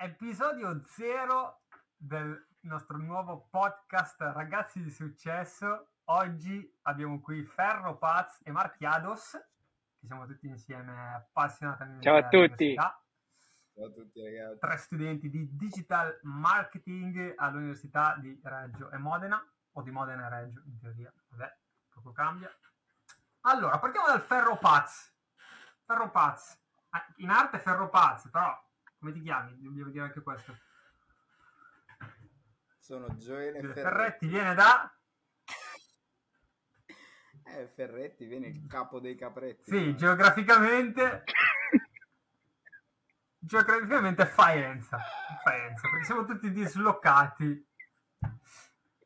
episodio zero del nostro nuovo podcast Ragazzi di Successo. Oggi abbiamo qui Ferro Paz e Marchiados, che siamo tutti insieme appassionatamente. Ciao a tutti. Ciao a tutti ragazzi. Tre studenti di Digital Marketing all'Università di Reggio e Modena, o di Modena e Reggio in teoria, vabbè, poco cambia. Allora, partiamo dal Ferro Paz. Ferro Paz, ah, in arte Ferro Paz, però come ti chiami? Devo dire anche questo. Sono Gioele Ferretti. Ferretti viene da... Eh, Ferretti viene il capo dei capretti. Sì, geograficamente... geograficamente Faenza. Faenza, perché siamo tutti dislocati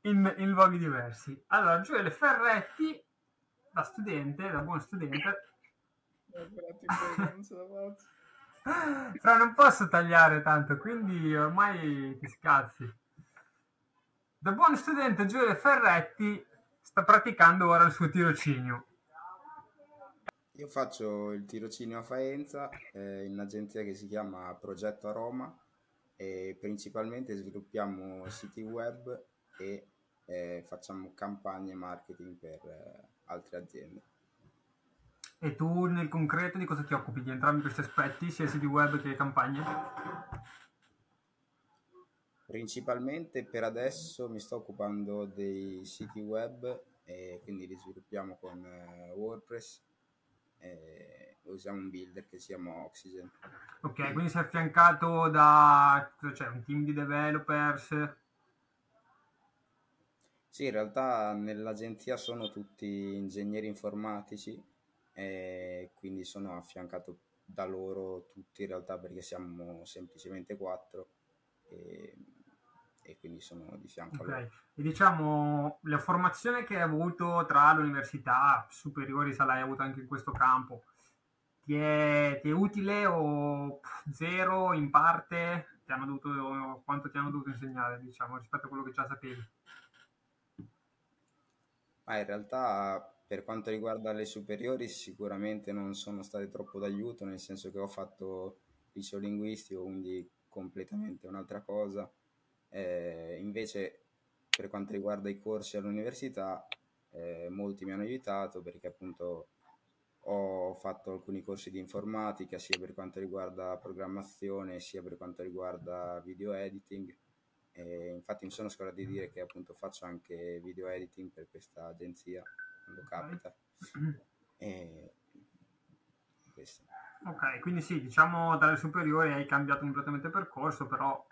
in, in luoghi diversi. Allora, Gioele Ferretti, da studente, da buon studente... Però non posso tagliare tanto, quindi ormai ti scazzi. Da buon studente Giulio Ferretti sta praticando ora il suo tirocinio. Io faccio il tirocinio a Faenza eh, in un'agenzia che si chiama Progetto a Roma e principalmente sviluppiamo siti web e eh, facciamo campagne marketing per eh, altre aziende. E tu nel concreto di cosa ti occupi? Di entrambi questi aspetti, sia siti web che campagne? Principalmente per adesso mi sto occupando dei siti web e quindi li sviluppiamo con eh, WordPress e usiamo un builder che si chiama Oxygen. Ok, quindi sei affiancato da cioè, un team di developers? Sì, in realtà nell'agenzia sono tutti ingegneri informatici e quindi sono affiancato da loro tutti in realtà perché siamo semplicemente quattro e, e quindi sono di fianco okay. a loro. E diciamo la formazione che hai avuto tra l'università superiori, se l'hai avuta anche in questo campo, ti è, ti è utile o zero in parte? Ti hanno dovuto, quanto ti hanno dovuto insegnare diciamo rispetto a quello che già sapevi? Ma in realtà per quanto riguarda le superiori, sicuramente non sono state troppo d'aiuto, nel senso che ho fatto liceo linguistico, quindi completamente un'altra cosa. Eh, invece, per quanto riguarda i corsi all'università, eh, molti mi hanno aiutato perché appunto ho fatto alcuni corsi di informatica sia per quanto riguarda programmazione sia per quanto riguarda video editing. E infatti mi sono scordato di dire che appunto faccio anche video editing per questa agenzia quando capita. E. Ok, quindi sì, diciamo dalle superiori hai cambiato completamente percorso, però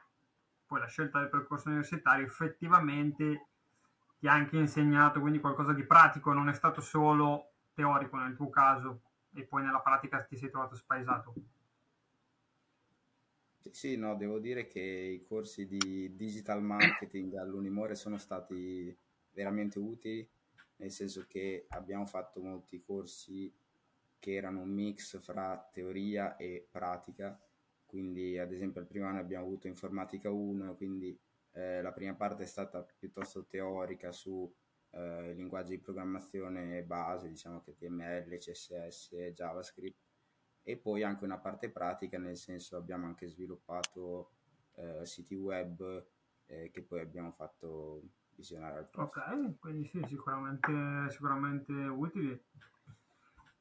poi la scelta del percorso universitario effettivamente ti ha anche insegnato quindi qualcosa di pratico, non è stato solo teorico nel tuo caso e poi nella pratica ti sei trovato spaesato. Sì, no, devo dire che i corsi di digital marketing all'Unimore sono stati veramente utili nel senso che abbiamo fatto molti corsi che erano un mix fra teoria e pratica, quindi ad esempio al primo anno abbiamo avuto informatica 1, quindi eh, la prima parte è stata piuttosto teorica su eh, linguaggi di programmazione base, diciamo che HTML, CSS, JavaScript, e poi anche una parte pratica, nel senso abbiamo anche sviluppato eh, siti web eh, che poi abbiamo fatto visionare al prossimo. Ok, quindi sì, sicuramente, sicuramente utili.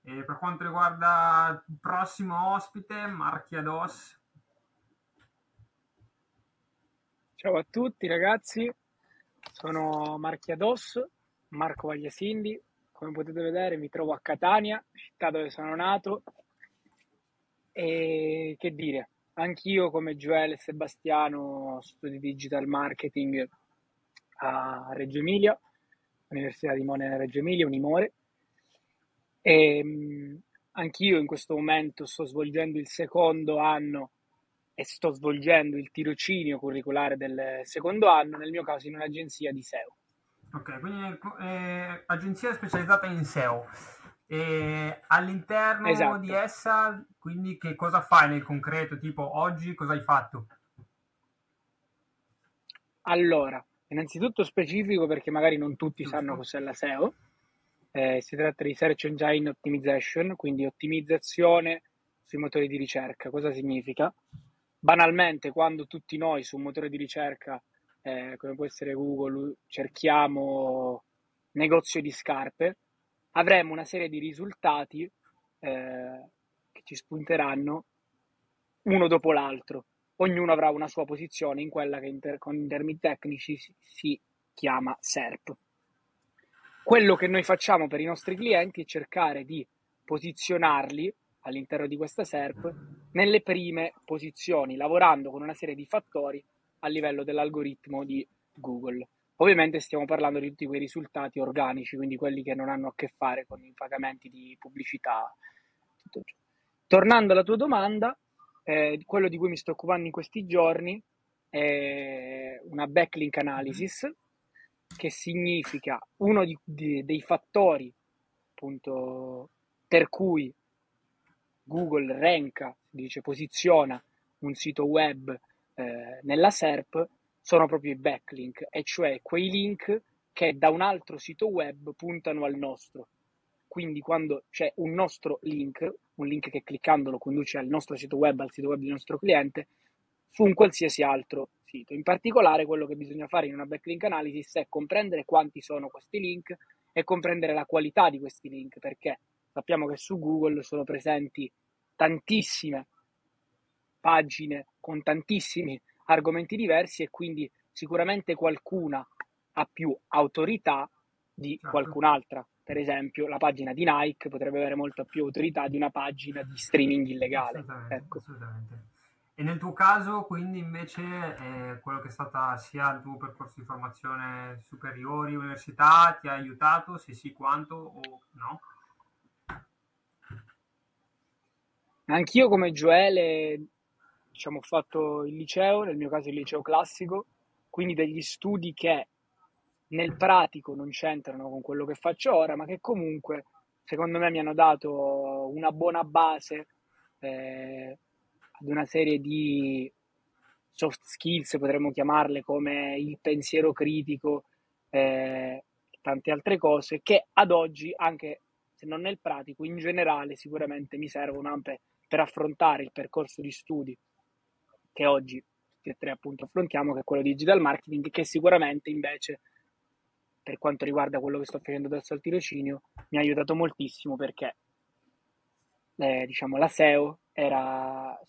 E per quanto riguarda il prossimo ospite, Marchiados. Ciao a tutti ragazzi, sono Marchiados, Marco Vagliasindi. Come potete vedere mi trovo a Catania, città dove sono nato. E che dire, anch'io come Joel e Sebastiano studio digital marketing a Reggio Emilia, Università di Modena Reggio Emilia, Unimore. E, mh, anch'io in questo momento sto svolgendo il secondo anno e sto svolgendo il tirocinio curricolare del secondo anno, nel mio caso in un'agenzia di SEO. Ok, quindi eh, agenzia specializzata in SEO. E all'interno esatto. di essa, quindi che cosa fai nel concreto? Tipo oggi cosa hai fatto? Allora, Innanzitutto specifico perché magari non tutti sanno cos'è la SEO. Eh, si tratta di Search Engine Optimization, quindi ottimizzazione sui motori di ricerca. Cosa significa? banalmente quando tutti noi su un motore di ricerca eh, come può essere Google cerchiamo negozio di scarpe avremo una serie di risultati eh, che ci spunteranno uno dopo l'altro ognuno avrà una sua posizione in quella che inter- con termini tecnici si, si chiama SERP quello che noi facciamo per i nostri clienti è cercare di posizionarli all'interno di questa SERP nelle prime posizioni, lavorando con una serie di fattori a livello dell'algoritmo di Google. Ovviamente stiamo parlando di tutti quei risultati organici, quindi quelli che non hanno a che fare con i pagamenti di pubblicità. Tornando alla tua domanda, eh, quello di cui mi sto occupando in questi giorni è una backlink analysis, che significa uno di, di, dei fattori appunto per cui Google ranka, dice posiziona un sito web eh, nella SERP sono proprio i backlink, e cioè quei link che da un altro sito web puntano al nostro. Quindi quando c'è un nostro link, un link che cliccandolo conduce al nostro sito web, al sito web del nostro cliente, su un qualsiasi altro sito. In particolare quello che bisogna fare in una backlink analysis è comprendere quanti sono questi link e comprendere la qualità di questi link, perché sappiamo che su Google sono presenti tantissime pagine con tantissimi argomenti diversi e quindi sicuramente qualcuna ha più autorità di certo. qualcun'altra. Per esempio, la pagina di Nike potrebbe avere molta più autorità di una pagina di streaming illegale. Assolutamente, ecco. assolutamente. E nel tuo caso, quindi, invece, eh, quello che è stata sia il tuo percorso di formazione superiori, università, ti ha aiutato? Se sì, quanto o no? Anch'io come Gioele, diciamo, ho fatto il liceo, nel mio caso il liceo classico, quindi degli studi che nel pratico non c'entrano con quello che faccio ora, ma che comunque, secondo me, mi hanno dato una buona base eh, ad una serie di soft skills, potremmo chiamarle come il pensiero critico eh, tante altre cose, che ad oggi, anche se non nel pratico, in generale sicuramente mi servono anche per affrontare il percorso di studi che oggi tutti e tre appunto affrontiamo, che è quello di digital marketing, che sicuramente invece per quanto riguarda quello che sto facendo adesso al tirocinio mi ha aiutato moltissimo perché eh, diciamo la SEO era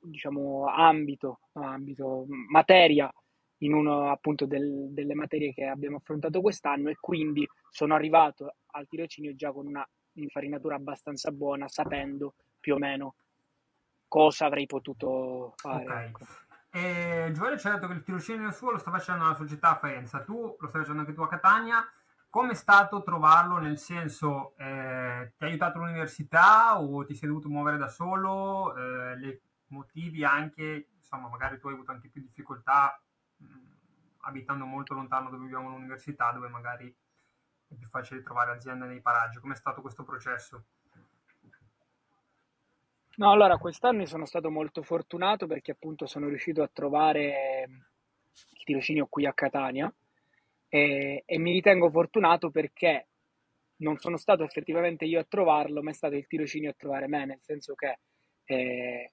diciamo, ambito, ambito, materia in uno appunto del, delle materie che abbiamo affrontato quest'anno e quindi sono arrivato al tirocinio già con una infarinatura abbastanza buona, sapendo più o meno cosa avrei potuto fare. Okay. Ecco. E Gioele ci ha detto che il tirocinio suo lo sta facendo una società a Faenza, tu lo stai facendo anche tu a Catania. Come è stato trovarlo? Nel senso, eh, ti ha aiutato l'università o ti sei dovuto muovere da solo? Eh, le motivi anche, insomma, magari tu hai avuto anche più difficoltà mh, abitando molto lontano dove viviamo l'università, dove magari è più facile trovare aziende nei paraggi. Come è stato questo processo? No, allora quest'anno sono stato molto fortunato perché appunto sono riuscito a trovare il tirocinio qui a Catania e, e mi ritengo fortunato perché non sono stato effettivamente io a trovarlo, ma è stato il tirocinio a trovare me, nel senso che eh,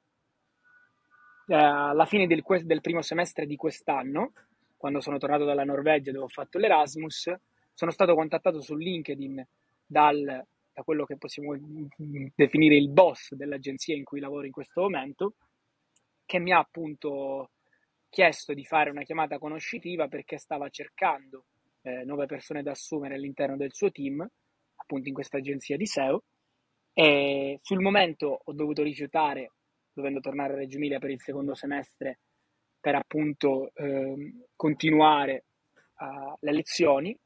eh, alla fine del, del, primo semestre di quest'anno, quando sono tornato dalla Norvegia dove ho fatto l'Erasmus, sono stato contattato su LinkedIn dal, da quello che possiamo definire il boss dell'agenzia in cui lavoro in questo momento, che mi ha appunto chiesto di fare una chiamata conoscitiva perché stava cercando eh, nuove persone da assumere all'interno del suo team, appunto in questa agenzia di SEO. E sul momento ho dovuto rifiutare dovendo tornare a Reggio Emilia per il secondo semestre per appunto eh, continuare uh, le lezioni,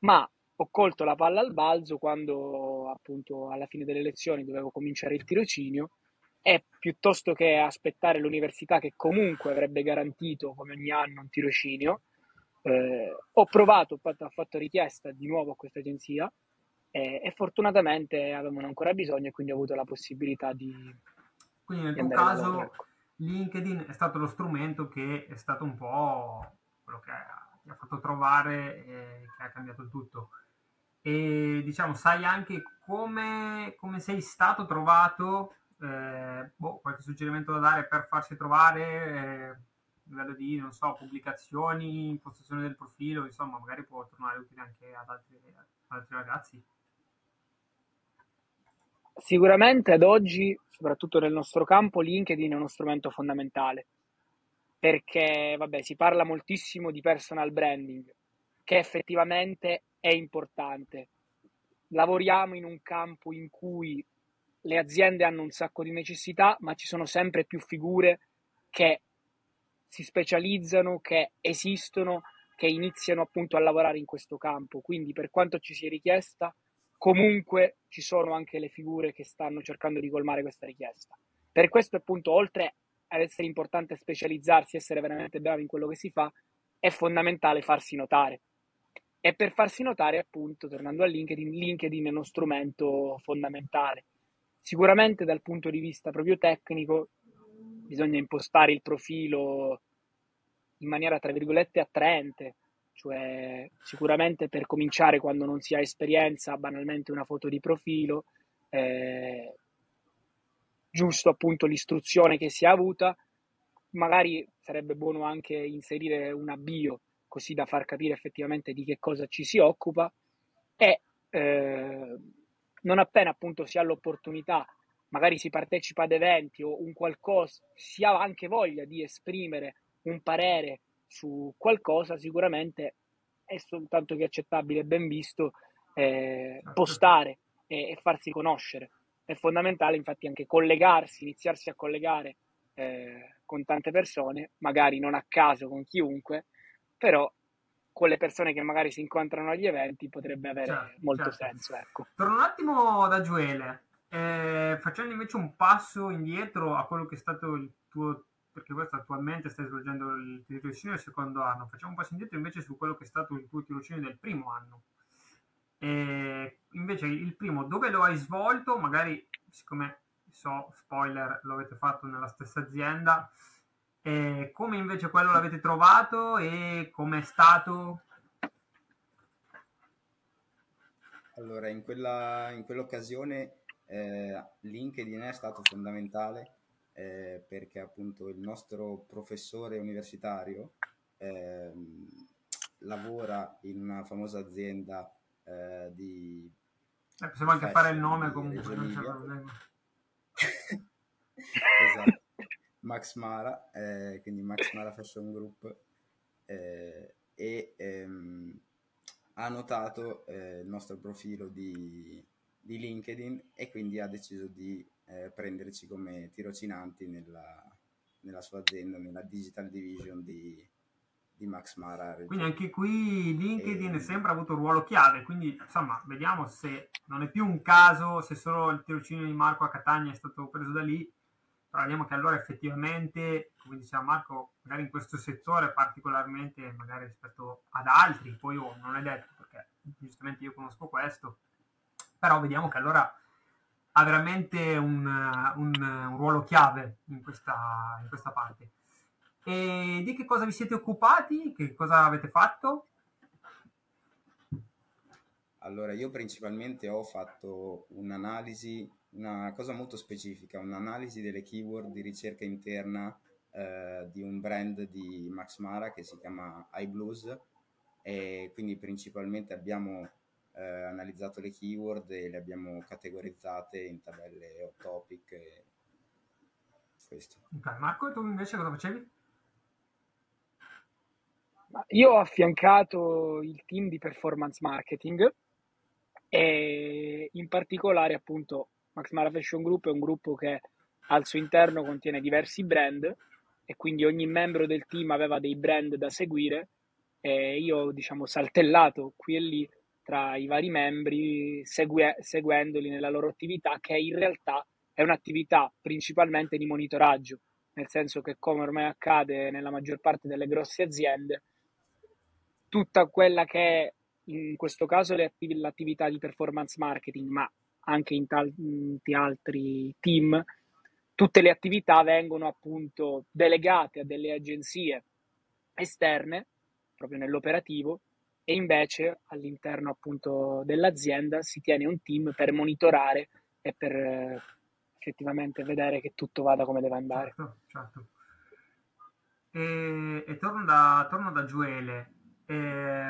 ma ho colto la palla al balzo quando appunto alla fine delle lezioni dovevo cominciare il tirocinio e piuttosto che aspettare l'università che comunque avrebbe garantito come ogni anno un tirocinio, eh, ho provato, ho fatto, ho fatto, richiesta di nuovo a questa agenzia e, e fortunatamente avevano ancora bisogno e quindi ho avuto la possibilità di, quindi nel tuo caso ecco. LinkedIn è stato lo strumento che è stato un po' quello che ti ha fatto trovare e che ha cambiato il tutto. E diciamo, sai anche come, come sei stato trovato eh, boh, qualche suggerimento da dare per farsi trovare eh, a livello di, non so, pubblicazioni, impostazione del profilo, insomma, magari può tornare utile anche ad altri, ad altri ragazzi. Sicuramente ad oggi, soprattutto nel nostro campo, LinkedIn è uno strumento fondamentale perché vabbè, si parla moltissimo di personal branding, che effettivamente è importante. Lavoriamo in un campo in cui le aziende hanno un sacco di necessità, ma ci sono sempre più figure che si specializzano, che esistono, che iniziano appunto a lavorare in questo campo. Quindi per quanto ci sia richiesta, comunque ci sono anche le figure che stanno cercando di colmare questa richiesta. Per questo appunto, oltre ad essere importante specializzarsi, essere veramente bravi in quello che si fa, è fondamentale farsi notare. E per farsi notare, appunto, tornando a LinkedIn, LinkedIn è uno strumento fondamentale. Sicuramente dal punto di vista proprio tecnico bisogna impostare il profilo in maniera, tra virgolette, attraente, cioè sicuramente per cominciare quando non si ha esperienza, banalmente una foto di profilo, eh, giusto appunto l'istruzione che si è avuta, magari sarebbe buono anche inserire una bio così da far capire effettivamente di che cosa ci si occupa e eh, non appena appunto si ha l'opportunità, magari si partecipa ad eventi o un qualcosa, si ha anche voglia di esprimere un parere su qualcosa, sicuramente è soltanto che accettabile e ben visto eh, certo. postare e, e farsi conoscere. È fondamentale infatti anche collegarsi, iniziarsi a collegare eh, con tante persone, magari non a caso con chiunque, però con le persone che magari si incontrano agli eventi potrebbe avere certo, molto certo. senso. Ecco. Torno un attimo da Gioele, eh, facendo invece un passo indietro a quello che è stato il tuo, perché questo attualmente stai svolgendo il tirocinio del secondo anno, facciamo un passo indietro invece su quello che è stato il tuo tirocinio del primo anno. E invece il primo, dove lo hai svolto? Magari, siccome so, spoiler, lo avete fatto nella stessa azienda. E come invece quello l'avete trovato e come è stato? Allora, in, quella, in quell'occasione eh, LinkedIn è stato fondamentale eh, perché appunto il nostro professore universitario eh, lavora in una famosa azienda eh, di... Eh, possiamo anche fare il nome comunque, non c'è problema. Max Mara, eh, quindi Max Mara Fashion Group, eh, e ehm, ha notato eh, il nostro profilo di, di, LinkedIn e quindi ha deciso di eh, prenderci come tirocinanti nella, nella sua azienda, nella Digital Division di, di Max Mara. Quindi anche qui LinkedIn e... sempre ha avuto un ruolo chiave, quindi insomma vediamo se non è più un caso, se solo il tirocinio di Marco a Catania è stato preso da lì, però vediamo che allora effettivamente, come diceva Marco, magari in questo settore particolarmente, magari rispetto ad altri, poi oh, non è detto perché giustamente io conosco questo, però vediamo che allora ha veramente un, un, un ruolo chiave in questa, in questa parte. E di che cosa vi siete occupati? Che cosa avete fatto? Allora, io principalmente ho fatto un'analisi, una cosa molto specifica, un'analisi delle keyword di ricerca interna eh, di un brand di Max Mara che si chiama iBlues e quindi principalmente abbiamo eh, analizzato le keyword e le abbiamo categorizzate in tabelle o topic. E questo. Ok, Marco, tu invece cosa facevi? Io ho affiancato il team di performance marketing e in particolare appunto Max Mara Fashion Group è un gruppo che al suo interno contiene diversi brand e quindi ogni membro del team aveva dei brand da seguire e io ho diciamo saltellato qui e lì tra i vari membri segue- seguendoli nella loro attività che in realtà è un'attività principalmente di monitoraggio nel senso che come ormai accade nella maggior parte delle grosse aziende tutta quella che è in questo caso l'attività di performance marketing, ma anche in tanti altri team, tutte le attività vengono appunto delegate a delle agenzie esterne, proprio nell'operativo, e invece all'interno appunto dell'azienda si tiene un team per monitorare e per effettivamente vedere che tutto vada come deve andare. Certo, certo. E, e torno, da, torno da Gioele. E,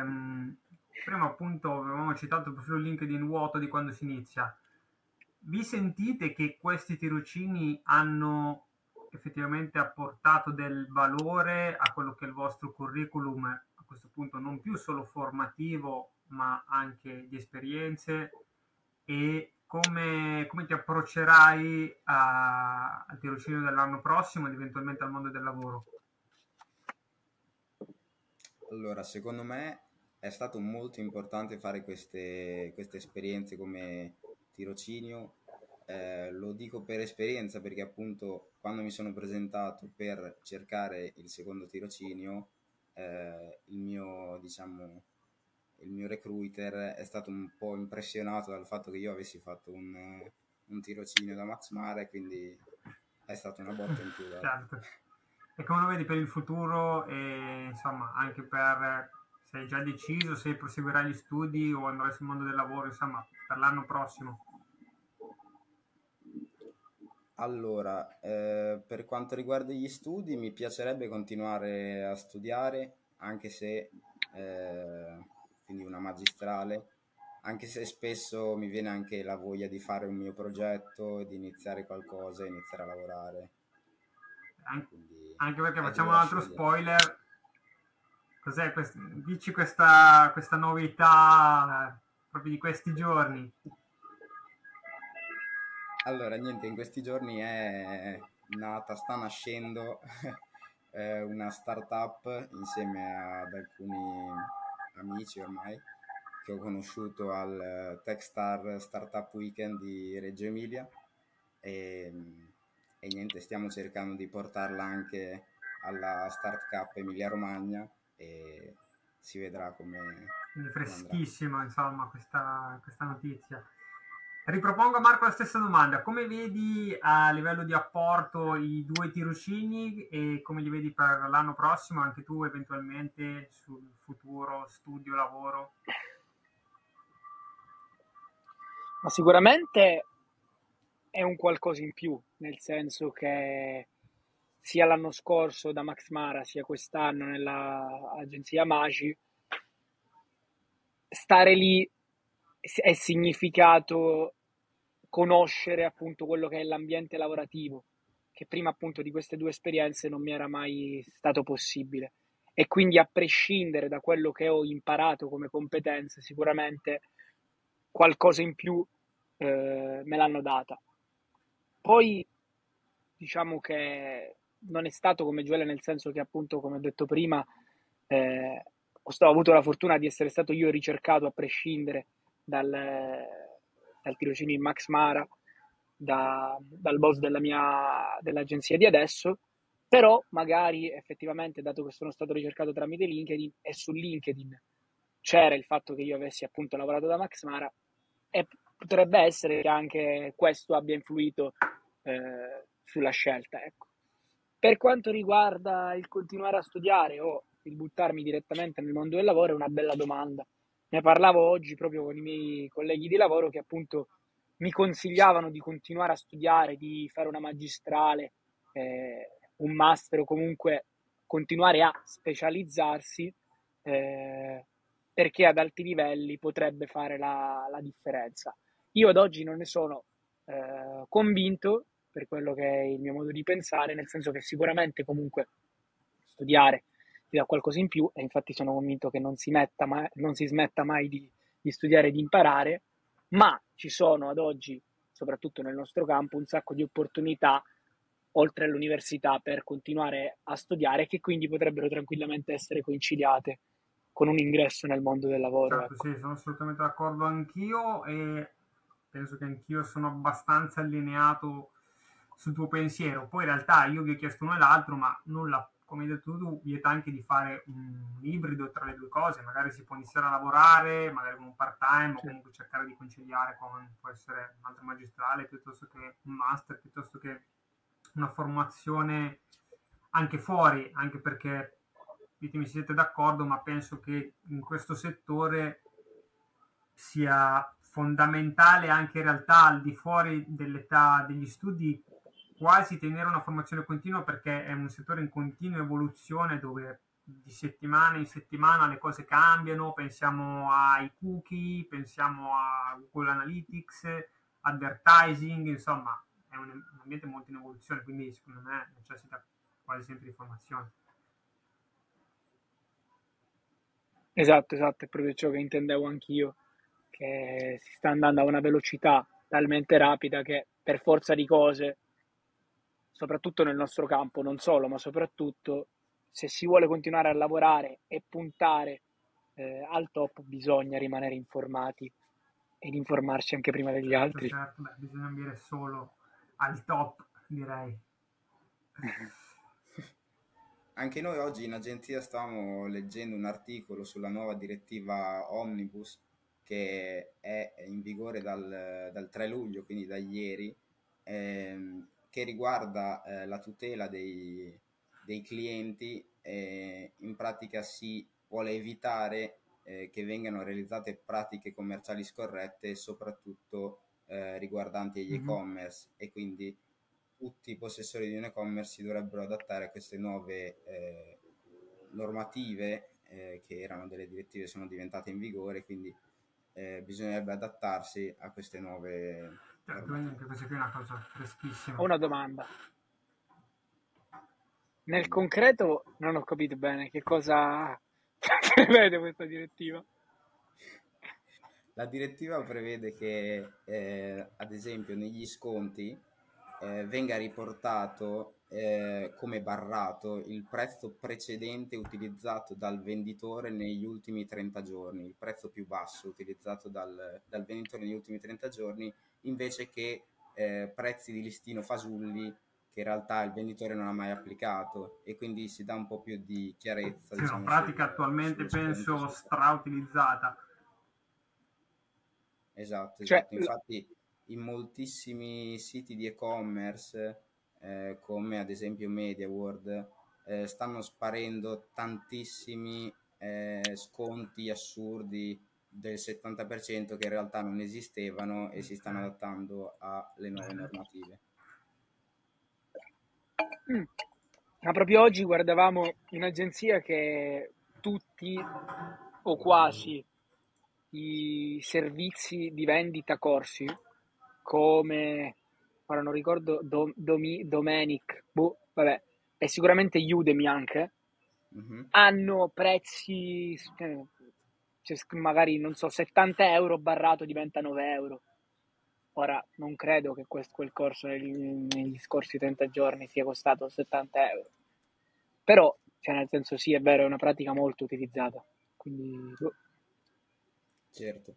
um, prima appunto avevamo citato il profilo LinkedIn vuoto di quando si inizia. Vi sentite che questi tirocini hanno effettivamente apportato del valore a quello che è il vostro curriculum, a questo punto non più solo formativo, ma anche di esperienze e come, come ti approccerai a, al tirocinio dell'anno prossimo ed eventualmente al mondo del lavoro? Allora, secondo me è stato molto importante fare queste, queste esperienze come tirocinio eh, lo dico per esperienza perché appunto quando mi sono presentato per cercare il secondo tirocinio, eh, il mio, diciamo, il mio recruiter è stato un po' impressionato dal fatto che io avessi fatto un, un tirocinio da Max Mare, quindi è stata una botta in più. Certo. E come lo vedi per il futuro e insomma anche per se hai già deciso se proseguirai gli studi o andrai sul mondo del lavoro, insomma, per l'anno prossimo? Allora, eh, per quanto riguarda gli studi, mi piacerebbe continuare a studiare, anche se, eh, quindi una magistrale, anche se spesso mi viene anche la voglia di fare un mio progetto, di iniziare qualcosa, iniziare a lavorare. Quindi, anche perché facciamo un altro spoiler. Cos'è quest- dici questa, questa novità proprio di questi giorni? Allora, niente, in questi giorni è nata, sta nascendo una startup insieme ad alcuni amici ormai che ho conosciuto al Techstar Startup Weekend di Reggio Emilia e, e niente, stiamo cercando di portarla anche alla Start Cup Emilia Romagna e si vedrà come... Quindi freschissima insomma questa, questa notizia. Ripropongo a Marco la stessa domanda. Come vedi a livello di apporto i due tirocini e come li vedi per l'anno prossimo, anche tu eventualmente sul futuro studio, lavoro? Ma sicuramente è un qualcosa in più, nel senso che sia l'anno scorso da Max Mara, sia quest'anno nell'agenzia Magi, stare lì è significato conoscere appunto quello che è l'ambiente lavorativo, che prima appunto di queste due esperienze non mi era mai stato possibile. E quindi a prescindere da quello che ho imparato come competenze, sicuramente qualcosa in più eh, me l'hanno data. Poi diciamo che non è stato come Gioele nel senso che appunto come ho detto prima eh, ho avuto la fortuna di essere stato io ricercato a prescindere dal, dal tirocinio in Max Mara, da, dal boss della mia, dell'agenzia di adesso, però magari effettivamente, dato che sono stato ricercato tramite LinkedIn e su LinkedIn c'era il fatto che io avessi appunto lavorato da Max Mara e potrebbe essere che anche questo abbia influito eh, sulla scelta. Ecco. Per quanto riguarda il continuare a studiare o il buttarmi direttamente nel mondo del lavoro, è una bella domanda. Ne parlavo oggi proprio con i miei colleghi di lavoro che appunto mi consigliavano di continuare a studiare, di fare una magistrale, eh, un master o comunque continuare a specializzarsi eh, perché ad alti livelli potrebbe fare la, la, differenza. Io ad oggi non ne sono eh, convinto per quello che è il mio modo di pensare, nel senso che sicuramente comunque studiare ti dà qualcosa in più e infatti sono convinto che non si, mai, non si smetta mai di, di studiare e di imparare, ma ci sono ad oggi, soprattutto nel nostro campo, un sacco di opportunità oltre all'università per continuare a studiare che quindi potrebbero tranquillamente essere conciliate con un ingresso nel mondo del lavoro. Certo, ecco. sì, sono assolutamente d'accordo anch'io e penso che anch'io sono abbastanza allineato sul tuo pensiero. Poi in realtà io vi ho chiesto uno e l'altro, ma nulla come hai detto tu, vieta anche di fare un ibrido tra le due cose, magari si può iniziare a lavorare, magari con un part-time o comunque cercare di conciliare con, può essere un'altra magistrale piuttosto che un master, piuttosto che una formazione anche fuori, anche perché ditemi se siete d'accordo, ma penso che in questo settore sia fondamentale anche in realtà al di fuori dell'età degli studi quasi tenere una formazione continua perché è un settore in continua evoluzione dove di settimana in settimana le cose cambiano, pensiamo ai cookie, pensiamo a Google Analytics, advertising, insomma è un, ambiente molto in evoluzione, quindi secondo me necessita quasi sempre di formazione. Esatto, esatto, è proprio ciò che intendevo anch'io, che si sta andando a una velocità talmente rapida che per forza di cose, soprattutto nel nostro campo, non solo, ma soprattutto se si vuole continuare a lavorare e puntare eh, al top, bisogna rimanere informati ed informarsi anche prima degli certo, altri. Certo, beh, bisogna ambire solo al top, direi. Anche noi oggi in agenzia stavamo leggendo un articolo sulla nuova direttiva Omnibus che è in vigore dal, dal 3 luglio, quindi da ieri, ehm, che riguarda eh, la tutela dei, dei clienti e in pratica si vuole evitare eh, che vengano realizzate pratiche commerciali scorrette, soprattutto eh, riguardanti gli mm-hmm. e-commerce e quindi tutti i possessori di un e-commerce si dovrebbero adattare a queste nuove eh, normative eh, che erano delle direttive sono diventate in vigore, quindi eh, bisognerebbe adattarsi a queste nuove certo, anche questa qui è una cosa freschissima. Una domanda. Nel concreto non ho capito bene che cosa prevede questa direttiva. La direttiva prevede che, eh, ad esempio, negli sconti eh, venga riportato eh, come barrato il prezzo precedente utilizzato dal venditore negli ultimi 30 giorni, il prezzo più basso utilizzato dal, dal venditore negli ultimi 30 giorni, invece che eh, prezzi di listino fasulli che in realtà il venditore non ha mai applicato e quindi si dà un po' più di chiarezza. Sì, diciamo, una pratica su, attualmente penso strautilizzata. Esatto, cioè, esatto. infatti in moltissimi siti di e-commerce eh, come ad esempio MediaWorld eh, stanno sparendo tantissimi eh, sconti assurdi del 70% che in realtà non esistevano e si stanno adattando alle nuove normative. Mm. Ma proprio oggi guardavamo in agenzia che tutti o quasi i servizi di vendita corsi come ora non ricordo Do, Domi, Domenic boh, vabbè e sicuramente Udemy anche mm-hmm. hanno prezzi eh, cioè, magari non so 70 euro barrato diventa 9 euro Ora non credo che questo, quel corso negli, negli, scorsi 30 giorni sia costato 70 euro, però, cioè nel senso sì, è vero, è una pratica molto utilizzata. Quindi, boh. Certo.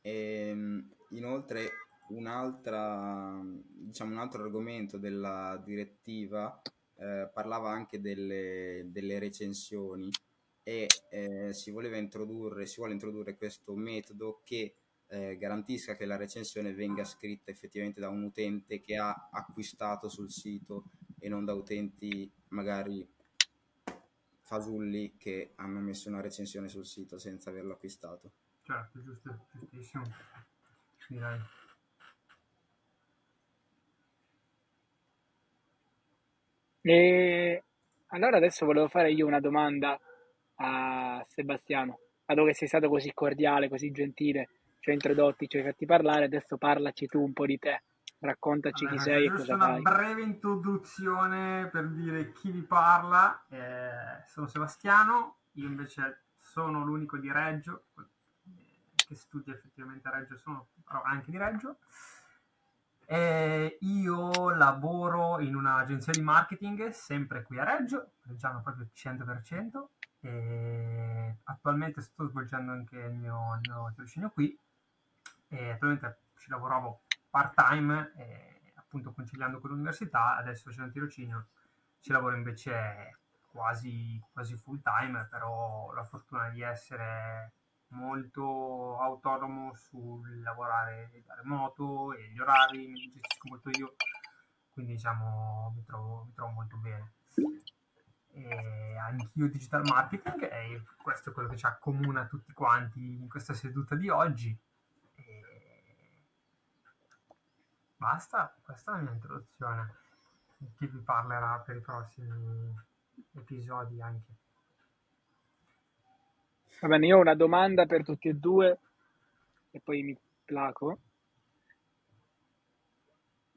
E, ehm, inoltre, un'altra, diciamo, un altro argomento della direttiva eh, parlava anche delle, delle recensioni e eh, si voleva introdurre, si vuole introdurre questo metodo che eh, garantisca che la recensione venga scritta effettivamente da un utente che ha acquistato sul sito e non da utenti magari fasulli che hanno messo una recensione sul sito senza averlo acquistato. Certo, giusto, giustissimo. Direi. E allora adesso volevo fare io una domanda a Sebastiano, dato che sei stato così cordiale, così gentile ci hai introdotti, ci hai fatti parlare, adesso parlaci tu un po' di te, raccontaci allora, chi sei e cosa fai. Una breve introduzione per dire chi vi parla, eh, sono Sebastiano, io invece sono l'unico di Reggio, che studia effettivamente a Reggio, sono però anche di Reggio. Eh, io lavoro in un'agenzia di marketing sempre qui a Reggio, Reggiano proprio 100%. E attualmente sto svolgendo anche il mio, il mio tirocinio qui e attualmente ci lavoravo part time appunto conciliando con l'università, adesso c'è un tirocinio, ci lavoro invece quasi, quasi full time, però ho la fortuna di essere molto autonomo sul lavorare da remoto e gli orari mi gestisco molto io, quindi diciamo mi trovo, mi trovo molto bene. E anch'io digital marketing e questo è quello che ci accomuna tutti quanti in questa seduta di oggi basta, questa è la mia introduzione. Chi vi parlerà per i prossimi episodi anche. Va bene, io ho una domanda per tutti e due e poi mi placo.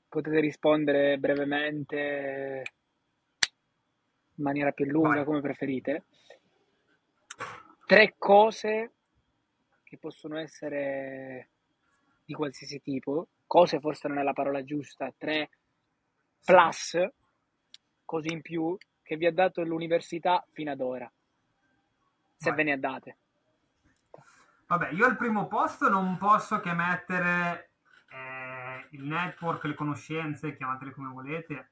Potete rispondere brevemente, in maniera più lunga, Vai. come preferite. Tre cose che possono essere di qualsiasi tipo, cose forse non è la parola giusta, tre plus, così in più, che vi ha dato l'università fino ad ora, se ve ne date. Vabbè, io al primo posto non posso che mettere eh, il network, le conoscenze, chiamatele come volete,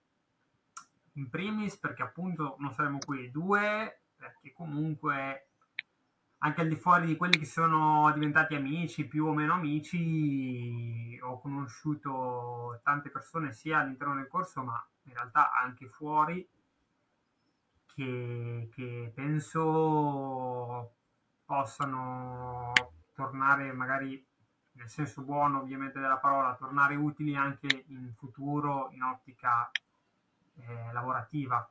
in primis perché appunto non saremo qui, due perché comunque anche al di fuori di quelli che sono diventati amici, più o meno amici, ho conosciuto tante persone sia all'interno del corso ma in realtà anche fuori che, che penso possano tornare magari nel senso buono ovviamente della parola, tornare utili anche in futuro in ottica eh, lavorativa.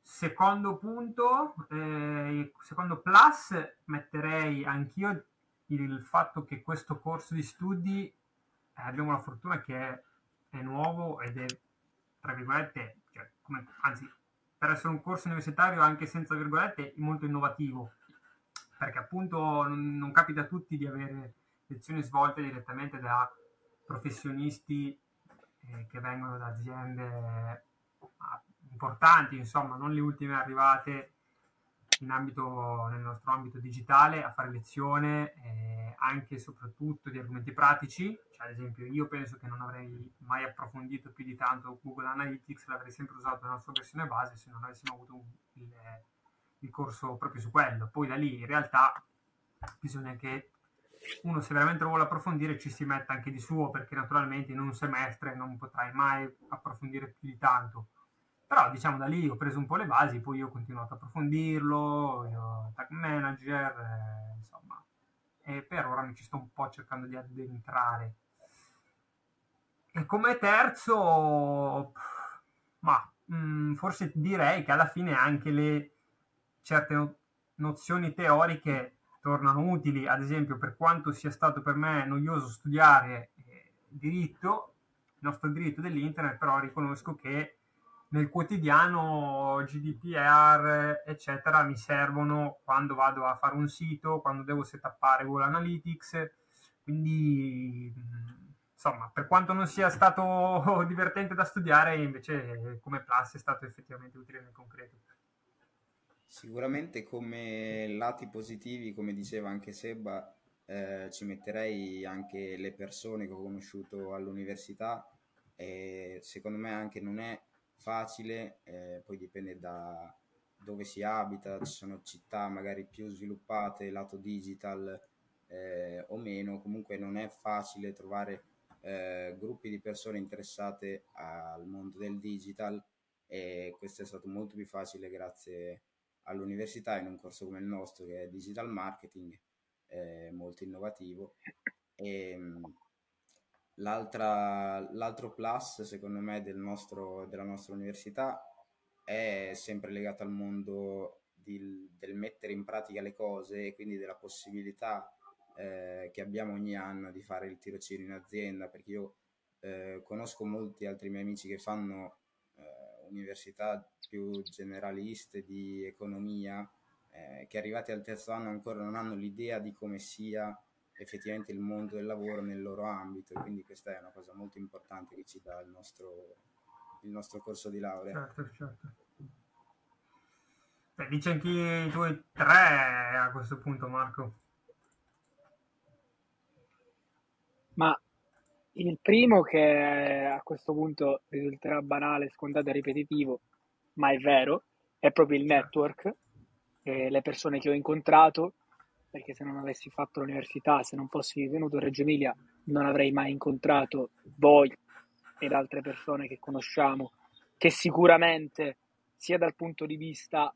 Secondo punto, eh, secondo plus, metterei anch'io il fatto che questo corso di studi eh, abbiamo la fortuna che è, è, nuovo ed è, tra virgolette, cioè, come, anzi, per essere un corso universitario anche senza virgolette, molto innovativo. Perché appunto non, non capita a tutti di avere lezioni svolte direttamente da professionisti eh, che vengono da aziende ah, importanti, insomma, non le ultime arrivate ambito, nel nostro ambito digitale a fare lezione eh, anche e soprattutto di argomenti pratici. Cioè, ad esempio, io penso che non avrei mai approfondito più di tanto Google Analytics, l'avrei sempre usato nella sua versione base se non avessimo avuto il, il corso proprio su quello. Poi da lì in realtà bisogna che uno se veramente lo vuole approfondire ci si metta anche di suo perché naturalmente in un semestre non potrai mai approfondire più di tanto. Però diciamo da lì ho preso un po' le basi, poi ho continuato a approfondirlo, io tag manager, eh, insomma, e per ora mi ci sto un po' cercando di addentrare. E come terzo, ma mh, mm, forse direi che alla fine anche le certe nozioni teoriche tornano utili, ad esempio per quanto sia stato per me noioso studiare eh, diritto, il nostro diritto dell'internet, però riconosco che nel quotidiano GDPR, eccetera, mi servono quando vado a fare un sito, quando devo setappare Google Analytics, quindi insomma, per quanto non sia stato divertente da studiare, invece come plus è stato effettivamente utile nel concreto. Sicuramente come lati positivi, come diceva anche Seba, eh, ci metterei anche le persone che ho conosciuto all'università e secondo me anche non è facile, eh, poi dipende da dove si abita, ci sono città magari più sviluppate, lato digital eh, o meno, comunque non è facile trovare eh, gruppi di persone interessate al mondo del digital e questo è stato molto più facile grazie all'università in un corso come il nostro che è digital marketing, eh, molto innovativo. E, ehm, l'altro plus secondo me del nostro, della nostra università è sempre legato al mondo di, del mettere in pratica le cose e quindi della possibilità eh, che abbiamo ogni anno di fare il tirocinio in azienda perché io eh, conosco molti altri miei amici che fanno università più generaliste di economia eh, che arrivati al terzo anno ancora non hanno l'idea di come sia effettivamente il mondo del lavoro nel loro ambito e quindi questa è una cosa molto importante che ci dà il nostro, il nostro corso di laurea. Certo, certo. Beh, dice anche i tuoi tre a questo punto Marco. Ma il primo che a questo punto risulterà banale, scontato e ripetitivo, ma è vero, è proprio il network, eh, le persone che ho incontrato, perché se non avessi fatto l'università, se non fossi venuto a Reggio Emilia, non avrei mai incontrato voi ed altre persone che conosciamo, che sicuramente sia dal punto di vista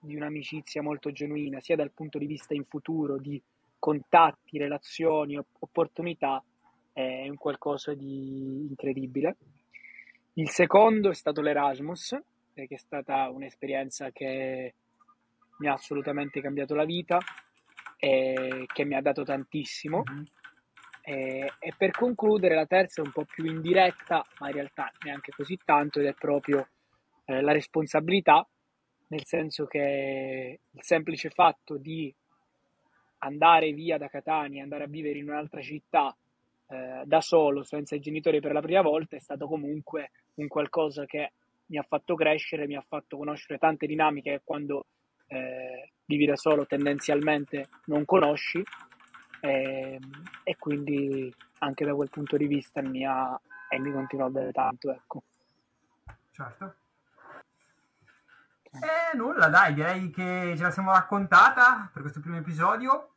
di un'amicizia molto genuina, sia dal punto di vista in futuro di contatti, relazioni, opportunità, è un qualcosa di incredibile. Il secondo è stato l'Erasmus, che è stata un'esperienza che mi ha assolutamente cambiato la vita e che mi ha dato tantissimo. Mm-hmm. E, e, per concludere, la terza è un po' più indiretta, ma in realtà neanche così tanto, ed è proprio eh, la responsabilità, nel senso che il semplice fatto di andare via da Catania, andare a vivere in un'altra città eh, da solo, senza i genitori per la prima volta, è stato comunque un qualcosa che mi ha fatto crescere, mi ha fatto conoscere tante dinamiche che quando eh, vivi da solo tendenzialmente non conosci e, ehm, e, quindi anche da quel punto di vista mi ha e mi continua a dare tanto ecco. Certo. E nulla dai direi che ce la siamo raccontata per questo primo episodio.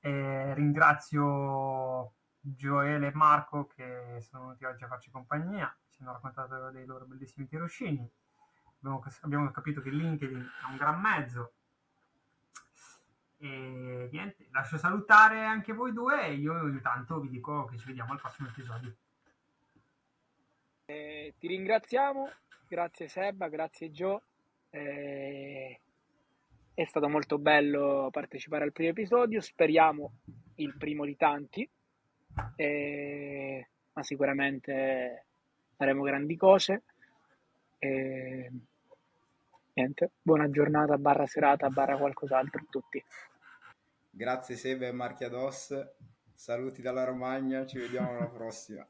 E ringrazio Gioele e Marco che sono venuti oggi a farci compagnia ci hanno raccontato dei loro bellissimi tirocini. Abbiamo, abbiamo capito che LinkedIn è un gran mezzo e niente, lascio salutare anche voi due e io intanto vi dico che ci vediamo al prossimo episodio. Eh, ti ringraziamo, grazie Seba, grazie Gio. Eh, è stato molto bello partecipare al primo episodio, speriamo il primo di tanti, eh, ma sicuramente faremo grandi cose. Niente, buona giornata, barra serata, barra qualcos'altro a tutti. Grazie Sebe e Marchiados, saluti dalla Romagna, ci vediamo alla prossima.